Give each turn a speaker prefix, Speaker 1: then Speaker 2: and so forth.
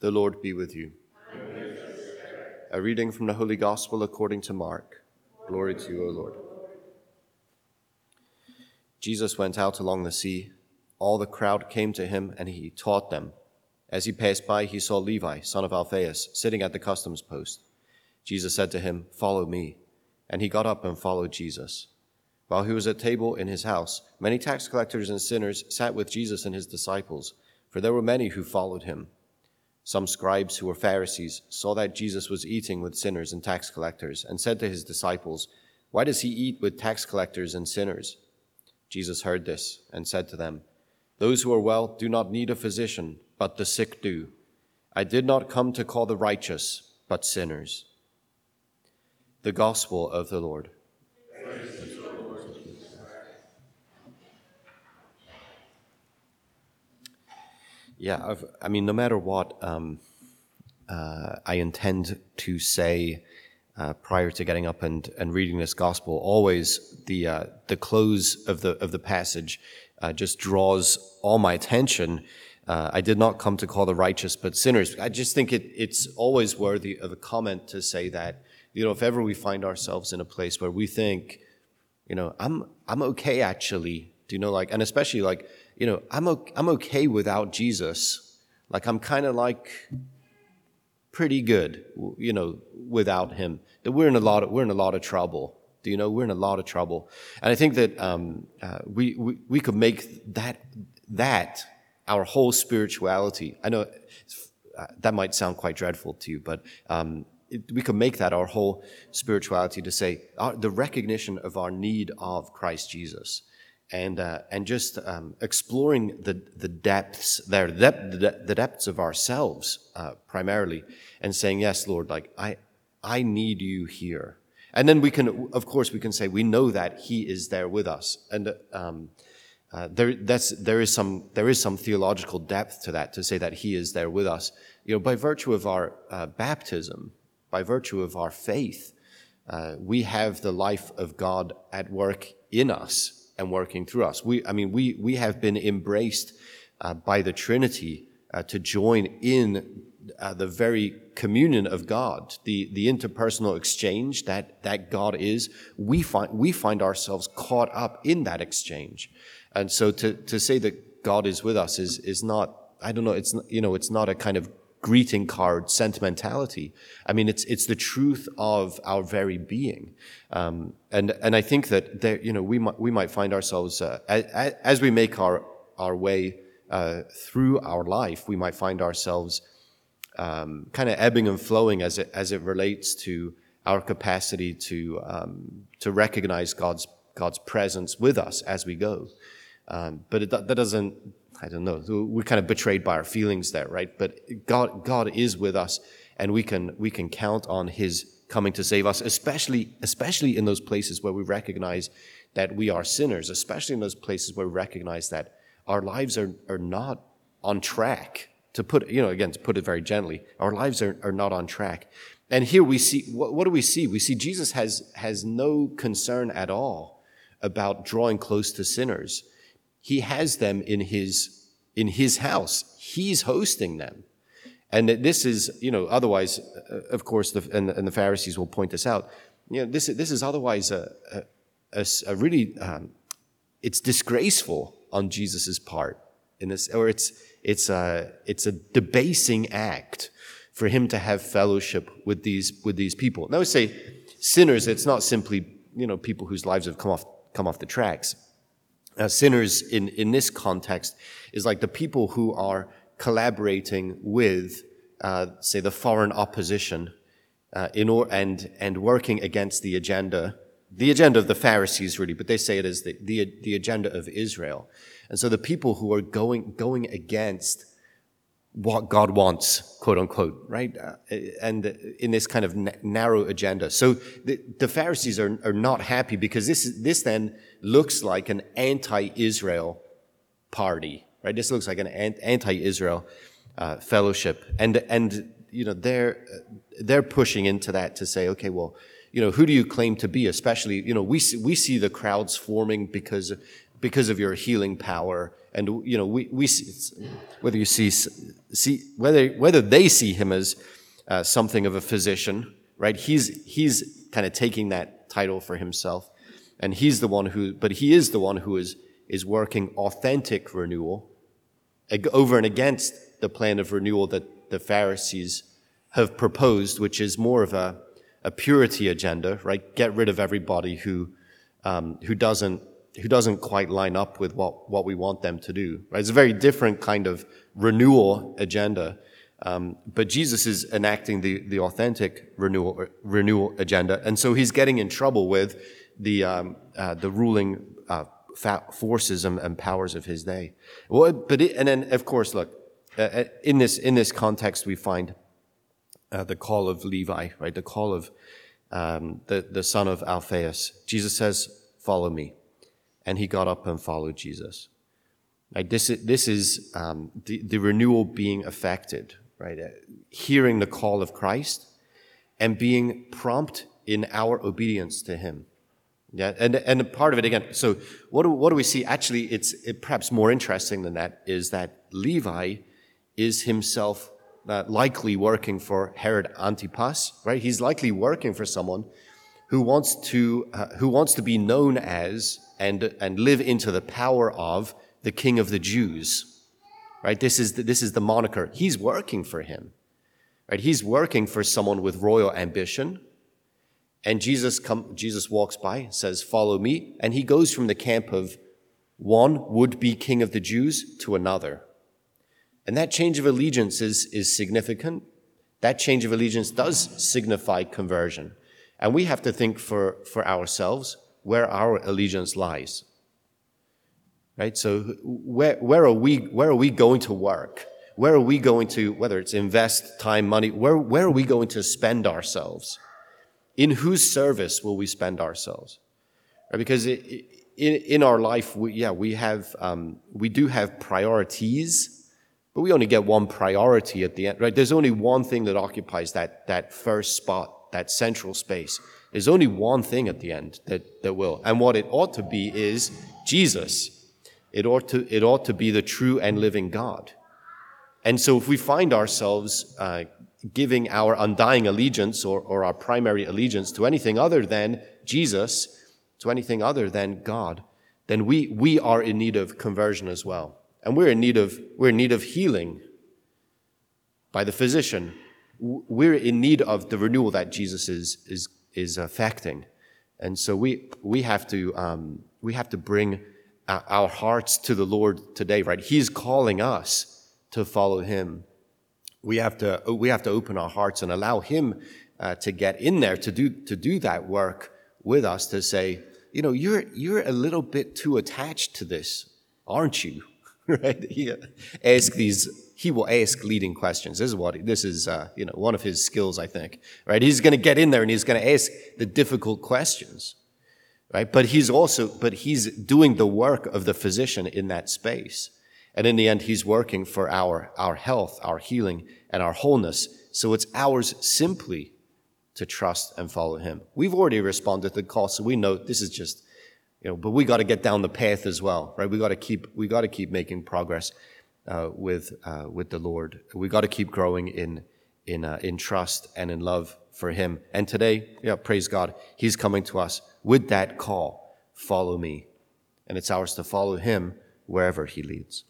Speaker 1: The Lord be with you. A reading from the Holy Gospel according to Mark. Glory to you, O Lord. Jesus went out along the sea. All the crowd came to him, and he taught them. As he passed by, he saw Levi, son of Alphaeus, sitting at the customs post. Jesus said to him, Follow me. And he got up and followed Jesus. While he was at table in his house, many tax collectors and sinners sat with Jesus and his disciples, for there were many who followed him. Some scribes who were Pharisees saw that Jesus was eating with sinners and tax collectors, and said to his disciples, Why does he eat with tax collectors and sinners? Jesus heard this and said to them, Those who are well do not need a physician, but the sick do. I did not come to call the righteous, but sinners. The Gospel of the Lord. Yeah, I've, i mean, no matter what um, uh, I intend to say uh, prior to getting up and, and reading this gospel, always the uh, the close of the of the passage uh, just draws all my attention. Uh, I did not come to call the righteous, but sinners. I just think it, it's always worthy of a comment to say that you know if ever we find ourselves in a place where we think, you know, I'm I'm okay actually. Do you know like and especially like you know, I'm okay, I'm okay without Jesus. Like I'm kind of like pretty good, you know, without him. That we're in a lot of we're in a lot of trouble. Do you know we're in a lot of trouble? And I think that um, uh, we, we we could make that that our whole spirituality. I know uh, that might sound quite dreadful to you, but um, we could make that our whole spirituality to say our, uh, the recognition of our need of Christ Jesus and uh, and just um, exploring the the depths there, the, the depths of ourselves uh, primarily, and saying, "Yes, Lord, like I I need you here." And then we can, of course, we can say we know that He is there with us, and um, uh, there that's there is some there is some theological depth to that to say that He is there with us. You know, by virtue of our uh, baptism, by virtue of our faith, uh, we have the life of God at work in us and working through us. We, I mean, we, we have been embraced uh, by the Trinity uh, to join in uh, the very communion of God, the, the interpersonal exchange that, that God is. We find, we find ourselves caught up in that exchange. And so to, to say that God is with us is, is not, I don't know, it's, you know, it's not a kind of greeting card sentimentality. I mean, it's it's the truth of our very being, um, and and I think that there, you know, we might we might find ourselves uh, as, as, we make our our way uh, through our life, we might find ourselves um, kind of ebbing and flowing as it as it relates to our capacity to um, to recognize God's God's presence with us as we go. Um, but it, that doesn't I don't know. We're kind of betrayed by our feelings there, right? But God, God is with us, and we can we can count on His coming to save us, especially especially in those places where we recognize that we are sinners, especially in those places where we recognize that our lives are are not on track. To put you know again to put it very gently, our lives are, are not on track. And here we see what, what do we see? We see Jesus has has no concern at all about drawing close to sinners he has them in his, in his house. He's hosting them. And this is, you know, otherwise, uh, of course, the, and, and, the Pharisees will point this out. You know, this, this is otherwise a, a, a really, um, it's disgraceful on Jesus' part in this, or it's, it's a, it's a debasing act for him to have fellowship with these, with these people. Now, I say sinners, it's not simply, you know, people whose lives have come off, come off the tracks uh, sinners in, in this context is like the people who are collaborating with, uh, say, the foreign opposition uh, in or, and, and working against the agenda, the agenda of the Pharisees, really, but they say it is the, the, the agenda of Israel. And so the people who are going, going against what God wants, quote unquote, right? Uh, and in this kind of narrow agenda. So the, the Pharisees are, are not happy because this, is, this then looks like an anti-Israel party, right? This looks like an anti-Israel uh, fellowship. And, and, you know, they're, they're pushing into that to say, okay, well, you know, who do you claim to be? Especially, you know, we see, we see the crowds forming because, because of your healing power And you know, we, we see, whether you see, see whether whether they see him as uh, something of a physician, right? He's he's kind of taking that title for himself, and he's the one who, but he is the one who is is working authentic renewal over and against the plan of renewal that the Pharisees have proposed, which is more of a, a purity agenda, right? Get rid of everybody who um, who doesn't who doesn't quite line up with what, what we want them to do. Right? It's a very different kind of renewal agenda. Um, but Jesus is enacting the, the authentic renewal, renewal agenda. And so he's getting in trouble with the, um, uh, the ruling uh, forces and, and, powers of his day. Well, but it, and then, of course, look, uh, uh, in, this, in this context, we find uh, the call of Levi, right? The call of um, the, the son of Alphaeus. Jesus says, Follow me and he got up and followed Jesus. Right? This is, this is um, the, the renewal being affected, right? Uh, hearing the call of Christ and being prompt in our obedience to him. Yeah, and, and part of it again, so what do, what do we see? Actually, it's it, perhaps more interesting than that is that Levi is himself uh, likely working for Herod Antipas, right? He's likely working for someone who wants to, uh, who wants to be known as and, and live into the power of the King of the Jews. Right? This is the, this is the moniker. He's working for him. Right? He's working for someone with royal ambition. And Jesus come, Jesus walks by, says, follow me. And he goes from the camp of one would be king of the Jews to another. And that change of allegiance is, is significant. That change of allegiance does signify conversion. And we have to think for, for ourselves where our allegiance lies. Right? So where, where are we, where are we going to work? Where are we going to, whether it's invest time, money, where, where are we going to spend ourselves? In whose service will we spend ourselves? Right? Because it, in, in our life, we, yeah, we have, um, we do have priorities, but we only get one priority at the end, right? There's only one thing that occupies that, that first spot, that central space. There's only one thing at the end that, that will. And what it ought to be is Jesus. It ought to, it ought to be the true and living God. And so if we find ourselves uh, giving our undying allegiance or, or our primary allegiance to anything other than Jesus, to anything other than God, then we, we are in need of conversion as well. And we're in need of, we're in need of healing by the physician. We're in need of the renewal that Jesus is, is is affecting. And so we, we have to, um, we have to bring our hearts to the Lord today, right? He's calling us to follow Him. We have to, we have to open our hearts and allow Him uh, to get in there to do, to do that work with us to say, you know, you're, you're a little bit too attached to this, aren't you? right? He ask these he will ask leading questions. This is what this is, uh, you know, one of his skills, I think. Right? He's going to get in there and he's going to ask the difficult questions. Right? But he's also, but he's doing the work of the physician in that space. And in the end, he's working for our, our health, our healing, and our wholeness. So it's ours simply to trust and follow him. We've already responded to the call, so we know this is just, you know, but we got to get down the path as well, right? We got to keep, we got to keep making progress uh, with uh, with the Lord. We got to keep growing in in uh, in trust and in love for Him. And today, yeah, praise God, He's coming to us with that call: "Follow me," and it's ours to follow Him wherever He leads.